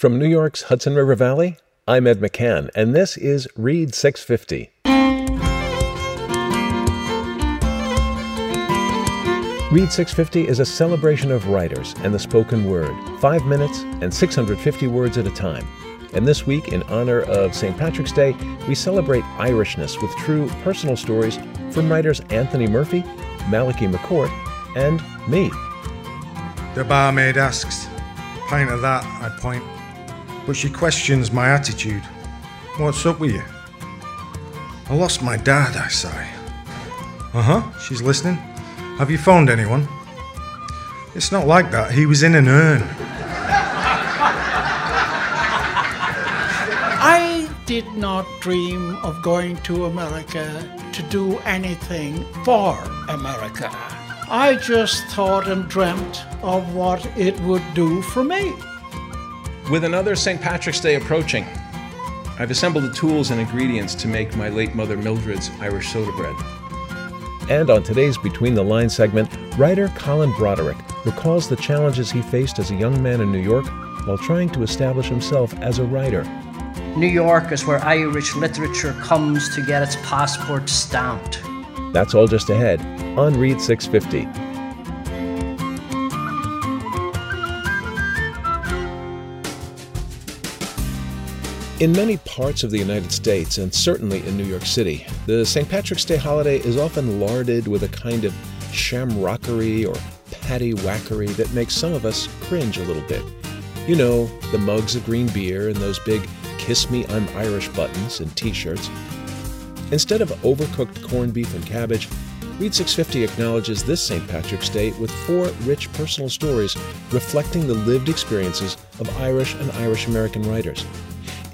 From New York's Hudson River Valley, I'm Ed McCann, and this is Read 650. Read 650 is a celebration of writers and the spoken word, five minutes and 650 words at a time. And this week, in honor of St. Patrick's Day, we celebrate Irishness with true personal stories from writers Anthony Murphy, Malachy McCourt, and me. The barmaid asks, Pint of that, I point. But she questions my attitude. What's up with you? I lost my dad, I sigh. Uh huh, she's listening. Have you phoned anyone? It's not like that. He was in an urn. I did not dream of going to America to do anything for America. I just thought and dreamt of what it would do for me. With another St. Patrick's Day approaching, I've assembled the tools and ingredients to make my late mother Mildred's Irish soda bread. And on today's Between the Lines segment, writer Colin Broderick recalls the challenges he faced as a young man in New York while trying to establish himself as a writer. New York is where Irish literature comes to get its passport stamped. That's all just ahead on Read 650. In many parts of the United States, and certainly in New York City, the St. Patrick's Day holiday is often larded with a kind of shamrockery or pattywhackery that makes some of us cringe a little bit. You know, the mugs of green beer and those big Kiss Me I'm Irish buttons and t shirts. Instead of overcooked corned beef and cabbage, Read 650 acknowledges this St. Patrick's Day with four rich personal stories reflecting the lived experiences of Irish and Irish American writers.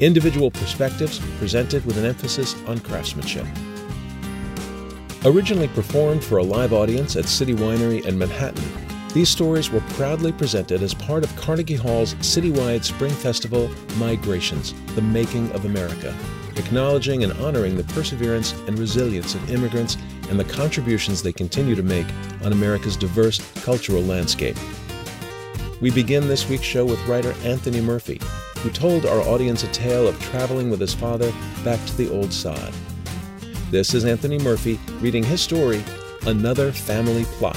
Individual perspectives presented with an emphasis on craftsmanship. Originally performed for a live audience at City Winery in Manhattan, these stories were proudly presented as part of Carnegie Hall's citywide spring festival, Migrations The Making of America, acknowledging and honoring the perseverance and resilience of immigrants and the contributions they continue to make on America's diverse cultural landscape. We begin this week's show with writer Anthony Murphy, who told our audience a tale of traveling with his father back to the old sod. This is Anthony Murphy reading his story, Another Family Plot.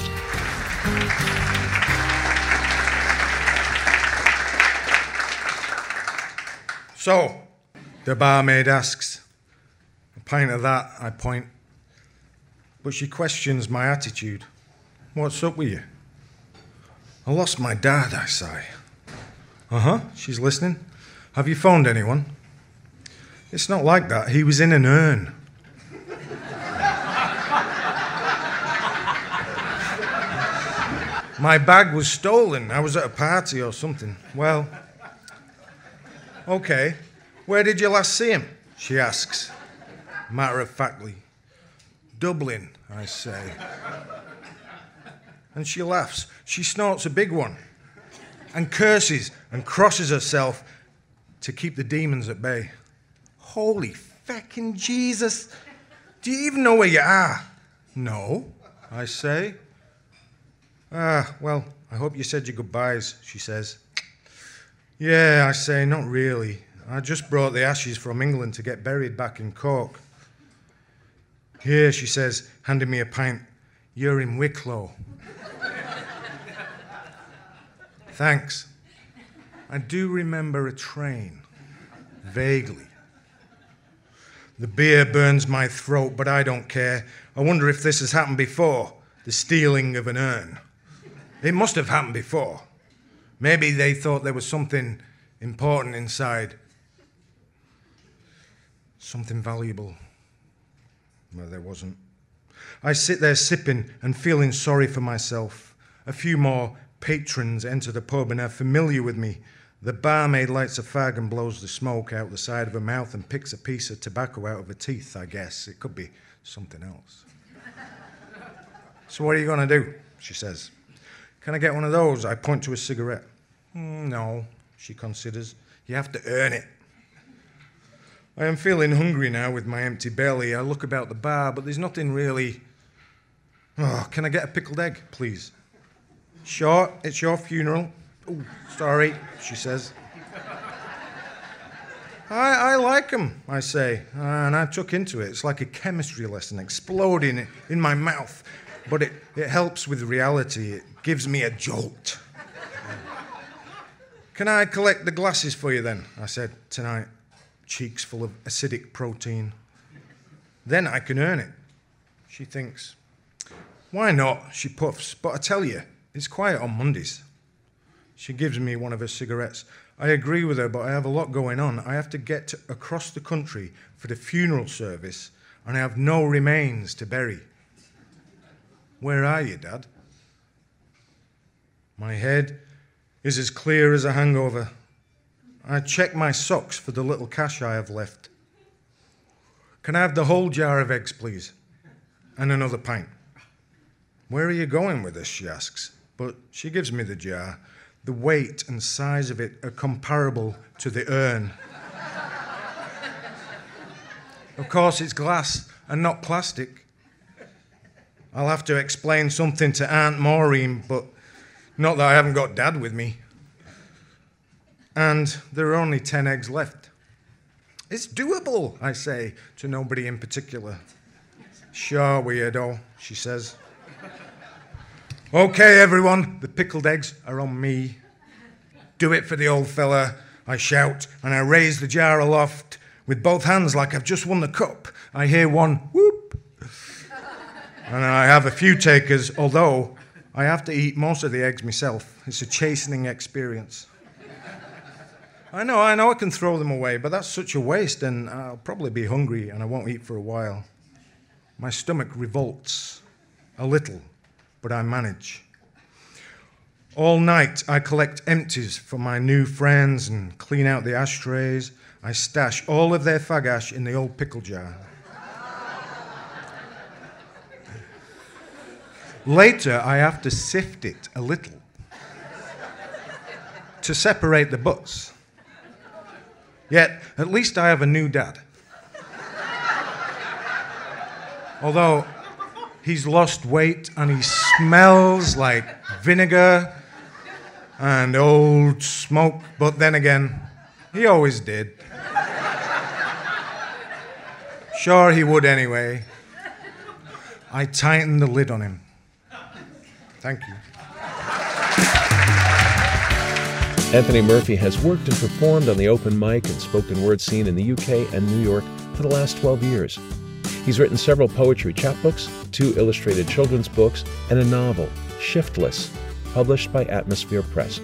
So, the barmaid asks, A pint of that, I point. But she questions my attitude. What's up with you? I lost my dad, I sigh. Uh huh, she's listening. Have you phoned anyone? It's not like that. He was in an urn. My bag was stolen. I was at a party or something. Well, okay. Where did you last see him? She asks, matter of factly. Dublin, I say. And she laughs. She snorts a big one and curses and crosses herself to keep the demons at bay. Holy feckin' Jesus! Do you even know where you are? No, I say. Ah, well, I hope you said your goodbyes, she says. Yeah, I say, not really. I just brought the ashes from England to get buried back in Cork. Here, she says, handing me a pint. You're in Wicklow. Thanks. I do remember a train, vaguely. The beer burns my throat, but I don't care. I wonder if this has happened before the stealing of an urn. It must have happened before. Maybe they thought there was something important inside, something valuable. Well, there wasn't. I sit there sipping and feeling sorry for myself. A few more patrons enter the pub and are familiar with me. The barmaid lights a fag and blows the smoke out the side of her mouth and picks a piece of tobacco out of her teeth, I guess. It could be something else. so, what are you going to do? She says. Can I get one of those? I point to a cigarette. Mm, no, she considers. You have to earn it. I am feeling hungry now with my empty belly. I look about the bar, but there's nothing really. Oh, can I get a pickled egg, please? Sure, it's your funeral. Oh, sorry, she says. I, I like I say, and I took into it. It's like a chemistry lesson exploding in my mouth, but it, it helps with reality. It gives me a jolt. Can I collect the glasses for you then? I said, tonight, cheeks full of acidic protein. Then I can earn it. She thinks, why not? She puffs, but I tell you, it's quiet on Mondays. She gives me one of her cigarettes. I agree with her, but I have a lot going on. I have to get to, across the country for the funeral service, and I have no remains to bury. Where are you, Dad? My head is as clear as a hangover. I check my socks for the little cash I have left. Can I have the whole jar of eggs, please? And another pint. Where are you going with this? she asks. But she gives me the jar. The weight and size of it are comparable to the urn. of course, it's glass and not plastic. I'll have to explain something to Aunt Maureen, but not that I haven't got Dad with me. And there are only 10 eggs left. It's doable, I say to nobody in particular. Sure, weirdo, she says. Okay, everyone, the pickled eggs are on me. Do it for the old fella, I shout, and I raise the jar aloft with both hands like I've just won the cup. I hear one whoop, and I have a few takers, although I have to eat most of the eggs myself. It's a chastening experience. I know, I know I can throw them away, but that's such a waste, and I'll probably be hungry and I won't eat for a while. My stomach revolts a little, but I manage. All night I collect empties for my new friends and clean out the ashtrays. I stash all of their fag ash in the old pickle jar. Later, I have to sift it a little to separate the butts. Yet, at least I have a new dad. Although he's lost weight and he smells like vinegar and old smoke, but then again, he always did. Sure, he would anyway. I tightened the lid on him. Thank you. Anthony Murphy has worked and performed on the open mic and spoken word scene in the UK and New York for the last 12 years. He's written several poetry chapbooks, two illustrated children's books, and a novel, Shiftless, published by Atmosphere Press.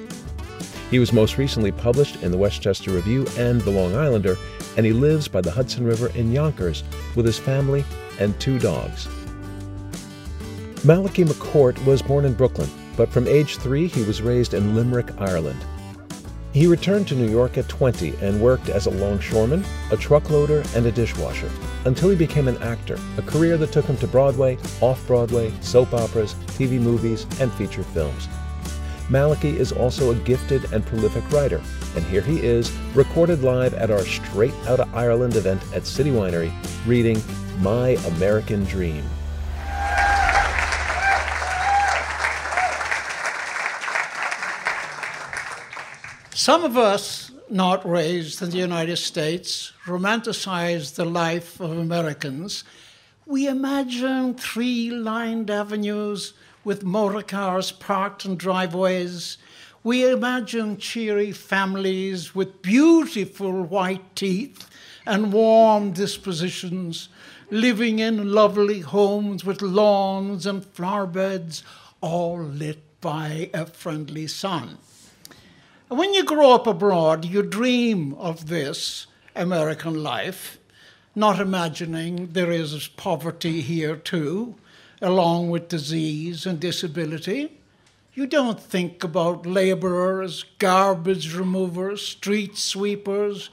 He was most recently published in the Westchester Review and the Long Islander, and he lives by the Hudson River in Yonkers with his family and two dogs. Malachy McCourt was born in Brooklyn, but from age three he was raised in Limerick, Ireland. He returned to New York at 20 and worked as a longshoreman, a truckloader, and a dishwasher until he became an actor, a career that took him to Broadway, off Broadway, soap operas, TV movies, and feature films. Malachy is also a gifted and prolific writer, and here he is, recorded live at our Straight Outta Ireland event at City Winery, reading My American Dream. Some of us not raised in the United States romanticize the life of Americans. We imagine three lined avenues with motor cars parked in driveways. We imagine cheery families with beautiful white teeth and warm dispositions, living in lovely homes with lawns and flower beds, all lit by a friendly sun. When you grow up abroad, you dream of this American life, not imagining there is poverty here too, along with disease and disability. You don't think about laborers, garbage removers, street sweepers,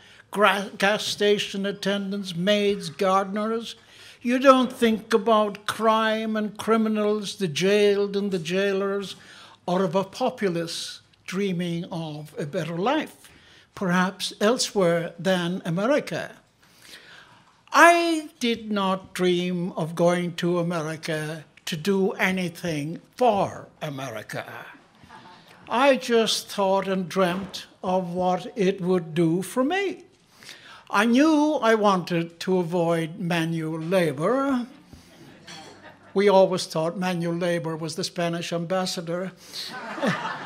gas station attendants, maids, gardeners. You don't think about crime and criminals, the jailed and the jailers, or of a populace dreaming of a better life, perhaps elsewhere than America. I did not dream of going to America to do anything for America. I just thought and dreamt of what it would do for me. I knew I wanted to avoid manual labor. We always thought manual labor was the Spanish ambassador.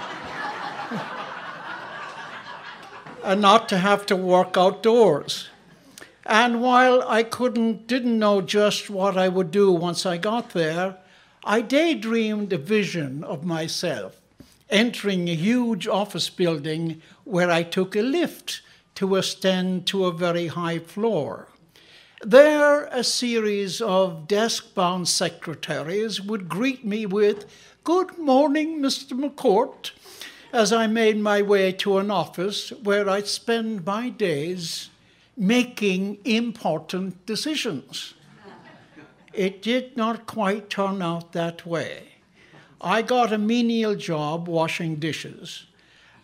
and not to have to work outdoors. And while I couldn't, didn't know just what I would do once I got there, I daydreamed a vision of myself entering a huge office building where I took a lift to ascend to a very high floor. There, a series of desk bound secretaries would greet me with, Good morning, Mr. McCourt, as I made my way to an office where I'd spend my days making important decisions. It did not quite turn out that way. I got a menial job washing dishes,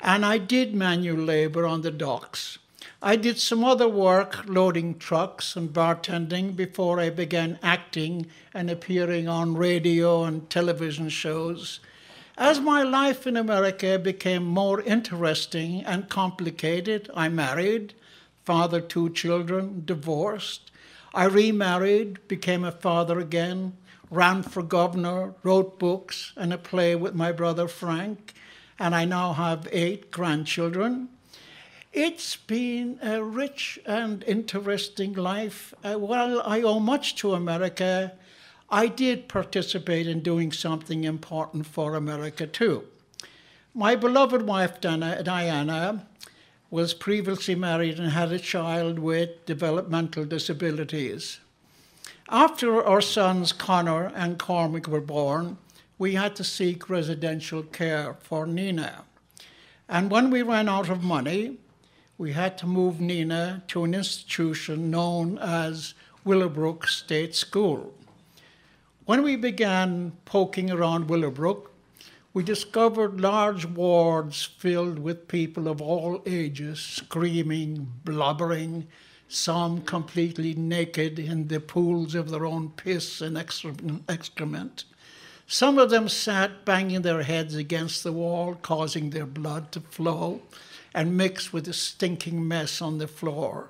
and I did manual labor on the docks. I did some other work loading trucks and bartending before I began acting and appearing on radio and television shows. As my life in America became more interesting and complicated, I married, fathered two children, divorced. I remarried, became a father again, ran for governor, wrote books and a play with my brother Frank, and I now have eight grandchildren. It's been a rich and interesting life. Uh, while I owe much to America, I did participate in doing something important for America too. My beloved wife, Diana, was previously married and had a child with developmental disabilities. After our sons Conor and Cormac were born, we had to seek residential care for Nina. And when we ran out of money, we had to move Nina to an institution known as Willowbrook State School. When we began poking around Willowbrook, we discovered large wards filled with people of all ages screaming, blubbering, some completely naked in the pools of their own piss and excrement. Some of them sat banging their heads against the wall, causing their blood to flow and mix with the stinking mess on the floor.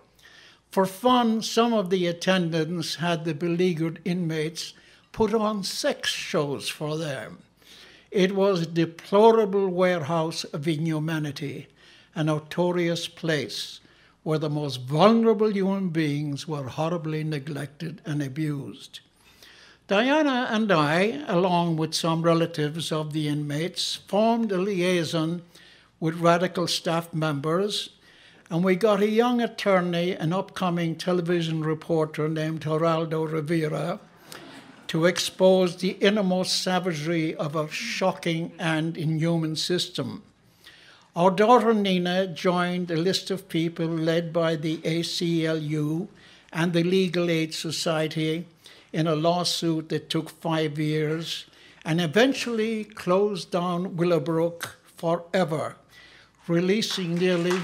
For fun, some of the attendants had the beleaguered inmates put on sex shows for them. It was a deplorable warehouse of inhumanity, a notorious place where the most vulnerable human beings were horribly neglected and abused. Diana and I, along with some relatives of the inmates, formed a liaison with radical staff members, and we got a young attorney, an upcoming television reporter named Geraldo Rivera, to expose the innermost savagery of a shocking and inhuman system. Our daughter Nina joined a list of people led by the ACLU and the Legal Aid Society in a lawsuit that took five years and eventually closed down Willowbrook forever releasing nearly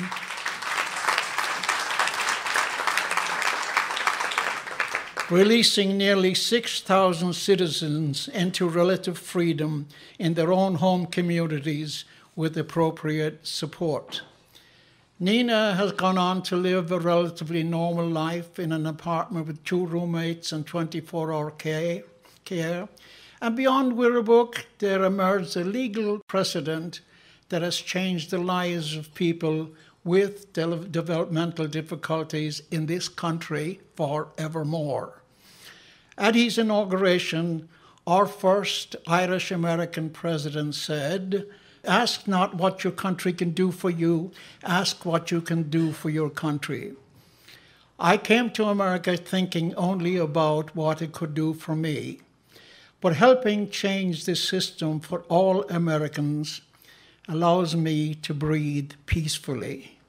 releasing nearly 6,000 citizens into relative freedom in their own home communities with appropriate support. Nina has gone on to live a relatively normal life in an apartment with two roommates and 24 hour care. And beyond Willowbrook, there emerged a legal precedent that has changed the lives of people with de- developmental difficulties in this country forevermore. At his inauguration, our first Irish American president said, Ask not what your country can do for you, ask what you can do for your country. I came to America thinking only about what it could do for me. But helping change the system for all Americans allows me to breathe peacefully.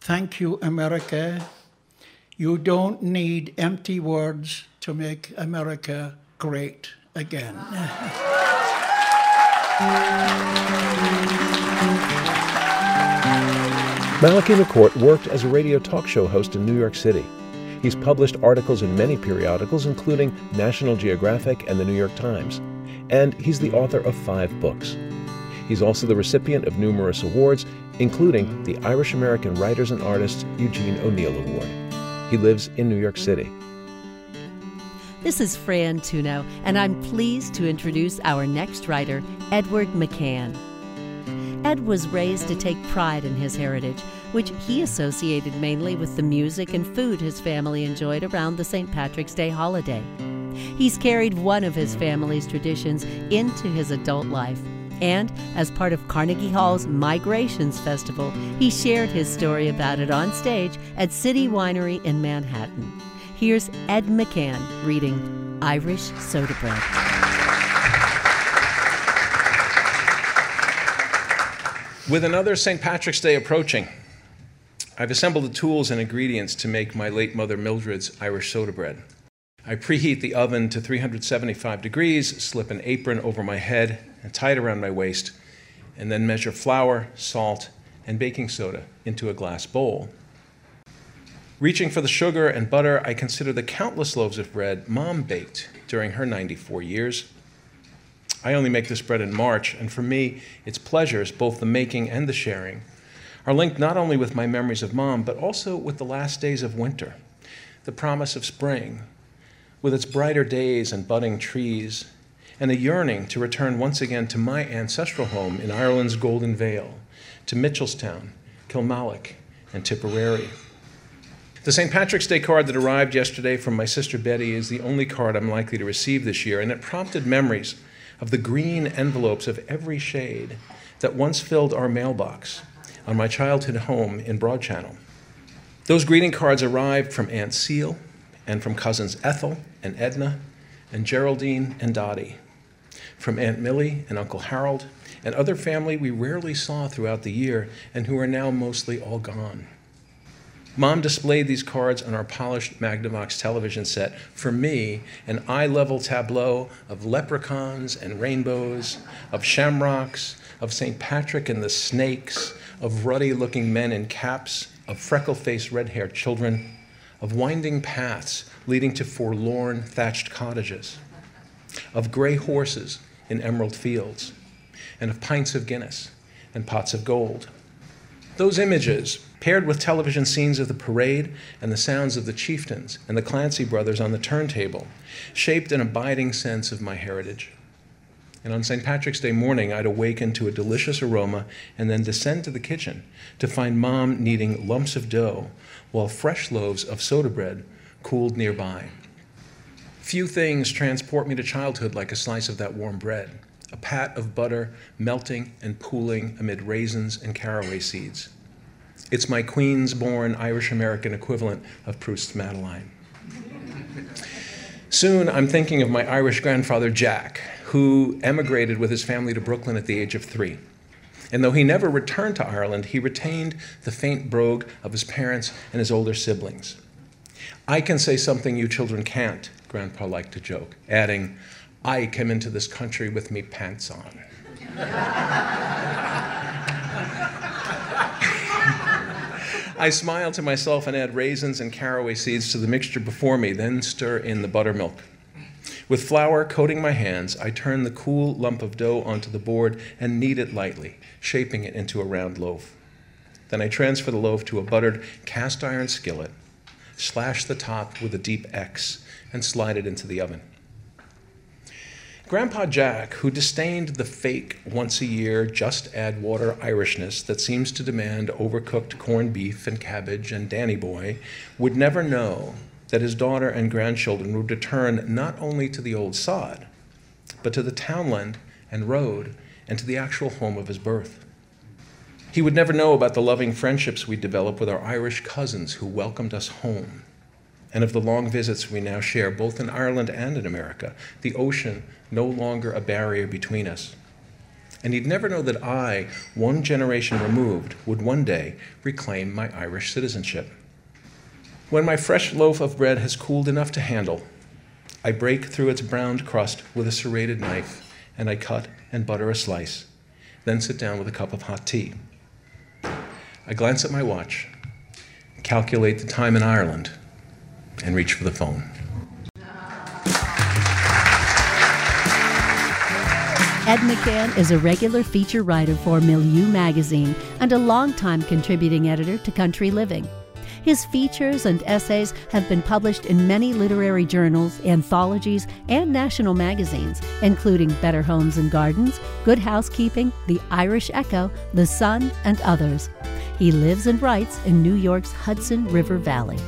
Thank you, America. You don't need empty words to make America great again. Malachy McCourt worked as a radio talk show host in New York City. He's published articles in many periodicals, including National Geographic and the New York Times. And he's the author of five books. He's also the recipient of numerous awards, including the Irish American Writers and Artists Eugene O'Neill Award. He lives in New York City. This is Fran Tuno, and I'm pleased to introduce our next writer, Edward McCann. Ed was raised to take pride in his heritage, which he associated mainly with the music and food his family enjoyed around the St. Patrick's Day holiday. He's carried one of his family's traditions into his adult life. And as part of Carnegie Hall's Migrations Festival, he shared his story about it on stage at City Winery in Manhattan. Here's Ed McCann reading Irish Soda Bread. With another St. Patrick's Day approaching, I've assembled the tools and ingredients to make my late mother Mildred's Irish soda bread. I preheat the oven to 375 degrees, slip an apron over my head and tie it around my waist, and then measure flour, salt, and baking soda into a glass bowl. Reaching for the sugar and butter, I consider the countless loaves of bread Mom baked during her 94 years. I only make this bread in March, and for me, its pleasures, both the making and the sharing, are linked not only with my memories of Mom, but also with the last days of winter, the promise of spring, with its brighter days and budding trees, and a yearning to return once again to my ancestral home in Ireland's Golden Vale, to Mitchelstown, Kilmallock, and Tipperary. The St. Patrick's Day card that arrived yesterday from my sister Betty is the only card I'm likely to receive this year, and it prompted memories of the green envelopes of every shade that once filled our mailbox on my childhood home in Broad Channel. Those greeting cards arrived from Aunt Seal and from cousins Ethel and Edna and Geraldine and Dottie, from Aunt Millie and Uncle Harold, and other family we rarely saw throughout the year and who are now mostly all gone. Mom displayed these cards on our polished Magnavox television set. For me, an eye level tableau of leprechauns and rainbows, of shamrocks, of St. Patrick and the snakes, of ruddy looking men in caps, of freckle faced red haired children, of winding paths leading to forlorn thatched cottages, of gray horses in emerald fields, and of pints of Guinness and pots of gold. Those images, paired with television scenes of the parade and the sounds of the chieftains and the Clancy brothers on the turntable, shaped an abiding sense of my heritage. And on St. Patrick's Day morning, I'd awaken to a delicious aroma and then descend to the kitchen to find mom kneading lumps of dough while fresh loaves of soda bread cooled nearby. Few things transport me to childhood like a slice of that warm bread a pat of butter melting and pooling amid raisins and caraway seeds. It's my Queens born Irish American equivalent of Proust's Madeleine. Soon I'm thinking of my Irish grandfather Jack, who emigrated with his family to Brooklyn at the age of three. And though he never returned to Ireland, he retained the faint brogue of his parents and his older siblings. I can say something you children can't, Grandpa liked to joke, adding, I came into this country with me pants on. I smile to myself and add raisins and caraway seeds to the mixture before me, then stir in the buttermilk. With flour coating my hands, I turn the cool lump of dough onto the board and knead it lightly, shaping it into a round loaf. Then I transfer the loaf to a buttered cast iron skillet, slash the top with a deep X, and slide it into the oven. Grandpa Jack, who disdained the fake once a year, just add water Irishness that seems to demand overcooked corned beef and cabbage and Danny Boy, would never know that his daughter and grandchildren would return not only to the old sod, but to the townland and road and to the actual home of his birth. He would never know about the loving friendships we developed with our Irish cousins who welcomed us home and of the long visits we now share, both in Ireland and in America, the ocean no longer a barrier between us. And he'd never know that I, one generation removed, would one day reclaim my Irish citizenship. When my fresh loaf of bread has cooled enough to handle, I break through its browned crust with a serrated knife, and I cut and butter a slice, then sit down with a cup of hot tea. I glance at my watch, calculate the time in Ireland, and reach for the phone. Ed McCann is a regular feature writer for Milieu magazine and a longtime contributing editor to Country Living. His features and essays have been published in many literary journals, anthologies, and national magazines, including Better Homes and Gardens, Good Housekeeping, The Irish Echo, The Sun, and others. He lives and writes in New York's Hudson River Valley.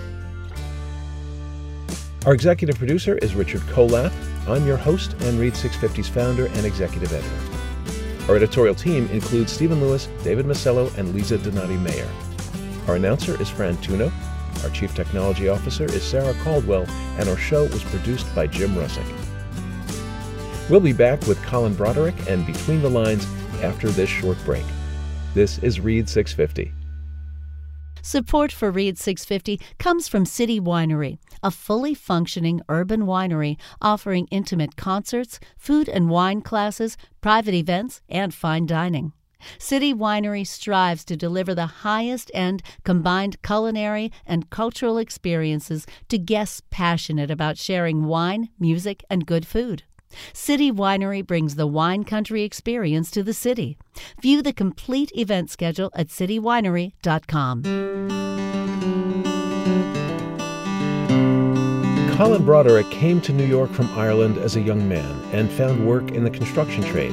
Our executive producer is Richard Colath. I'm your host and Read 650's founder and executive editor. Our editorial team includes Stephen Lewis, David Masello, and Lisa Donati Mayer. Our announcer is Fran Tuno. Our chief technology officer is Sarah Caldwell, and our show was produced by Jim Russick. We'll be back with Colin Broderick and Between the Lines after this short break. This is Read 650. Support for Read 650 comes from City Winery, a fully functioning urban winery offering intimate concerts, food and wine classes, private events, and fine dining. City Winery strives to deliver the highest end combined culinary and cultural experiences to guests passionate about sharing wine, music, and good food. City Winery brings the wine country experience to the city. View the complete event schedule at citywinery.com. Colin Broderick came to New York from Ireland as a young man and found work in the construction trade.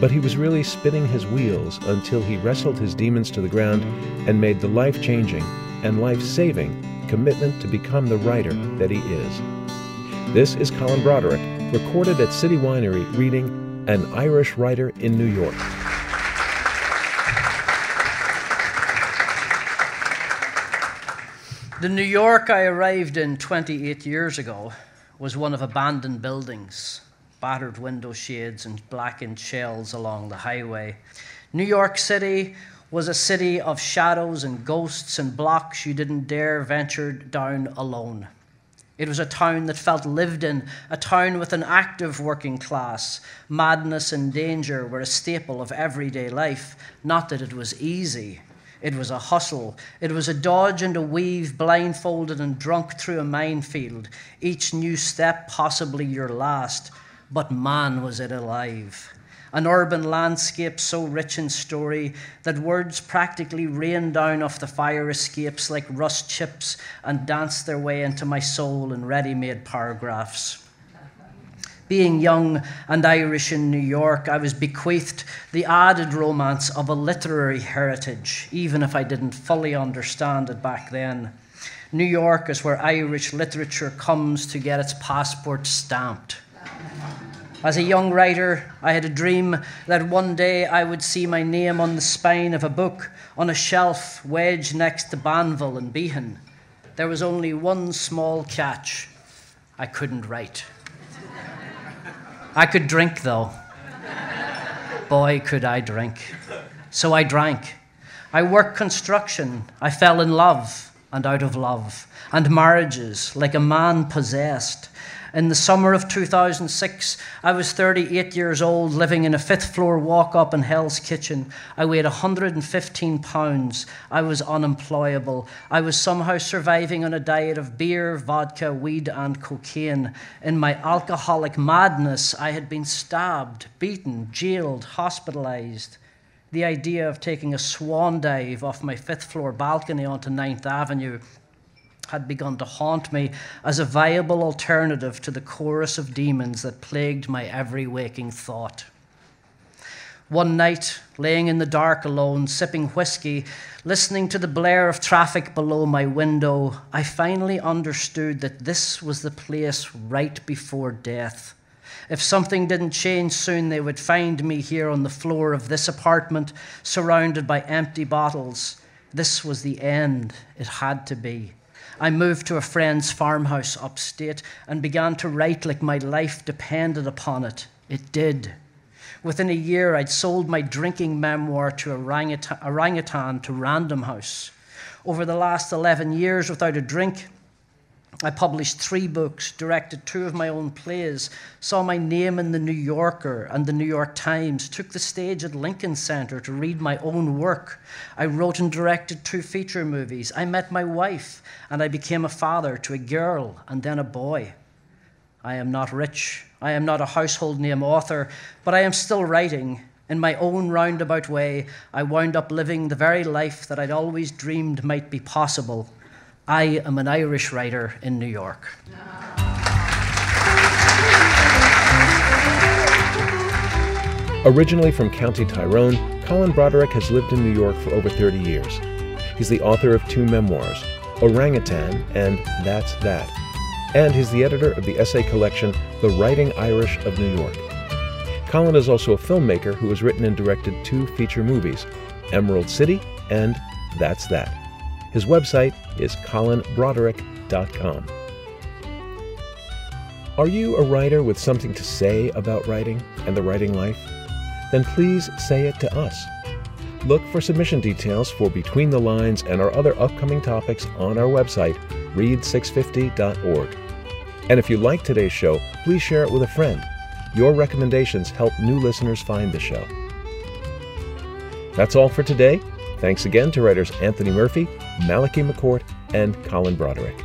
But he was really spinning his wheels until he wrestled his demons to the ground and made the life changing and life saving commitment to become the writer that he is. This is Colin Broderick recorded at City Winery reading An Irish Writer in New York. The New York I arrived in 28 years ago was one of abandoned buildings, battered window shades, and blackened shells along the highway. New York City was a city of shadows and ghosts and blocks you didn't dare venture down alone. It was a town that felt lived in, a town with an active working class. Madness and danger were a staple of everyday life. Not that it was easy. It was a hustle. It was a dodge and a weave, blindfolded and drunk through a minefield. Each new step, possibly your last. But man, was it alive an urban landscape so rich in story that words practically rain down off the fire escapes like rust chips and dance their way into my soul in ready made paragraphs. Being young and Irish in New York, I was bequeathed the added romance of a literary heritage, even if I didn't fully understand it back then. New York is where Irish literature comes to get its passport stamped. As a young writer, I had a dream that one day I would see my name on the spine of a book on a shelf wedged next to Banville and Behan. There was only one small catch I couldn't write. I could drink, though. Boy, could I drink. So I drank. I worked construction. I fell in love and out of love, and marriages like a man possessed. In the summer of 2006, I was 38 years old, living in a fifth floor walk up in Hell's Kitchen. I weighed 115 pounds. I was unemployable. I was somehow surviving on a diet of beer, vodka, weed, and cocaine. In my alcoholic madness, I had been stabbed, beaten, jailed, hospitalized. The idea of taking a swan dive off my fifth floor balcony onto Ninth Avenue had begun to haunt me as a viable alternative to the chorus of demons that plagued my every waking thought. One night, laying in the dark alone, sipping whiskey, listening to the blare of traffic below my window, I finally understood that this was the place right before death. If something didn't change soon, they would find me here on the floor of this apartment, surrounded by empty bottles. This was the end. It had to be. I moved to a friend's farmhouse upstate and began to write like my life depended upon it. It did. Within a year, I'd sold my drinking memoir to orangutan, orangutan to Random House. Over the last 11 years without a drink, I published three books, directed two of my own plays, saw my name in the New Yorker and the New York Times, took the stage at Lincoln Center to read my own work. I wrote and directed two feature movies. I met my wife, and I became a father to a girl and then a boy. I am not rich. I am not a household name author, but I am still writing. In my own roundabout way, I wound up living the very life that I'd always dreamed might be possible I am an Irish writer in New York. Originally from County Tyrone, Colin Broderick has lived in New York for over 30 years. He's the author of two memoirs, Orangutan and That's That. And he's the editor of the essay collection The Writing Irish of New York. Colin is also a filmmaker who has written and directed two feature movies, Emerald City and That's That. His website is colinbroderick.com. Are you a writer with something to say about writing and the writing life? Then please say it to us. Look for submission details for Between the Lines and our other upcoming topics on our website, read650.org. And if you like today's show, please share it with a friend. Your recommendations help new listeners find the show. That's all for today. Thanks again to writers Anthony Murphy, Malachy McCourt, and Colin Broderick.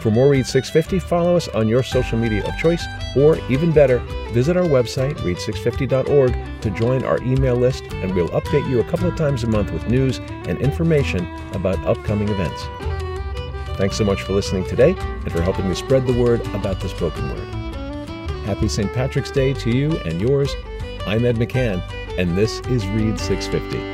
For more Read 650, follow us on your social media of choice, or even better, visit our website, read650.org, to join our email list, and we'll update you a couple of times a month with news and information about upcoming events. Thanks so much for listening today and for helping me spread the word about the spoken word. Happy St. Patrick's Day to you and yours. I'm Ed McCann, and this is Read 650.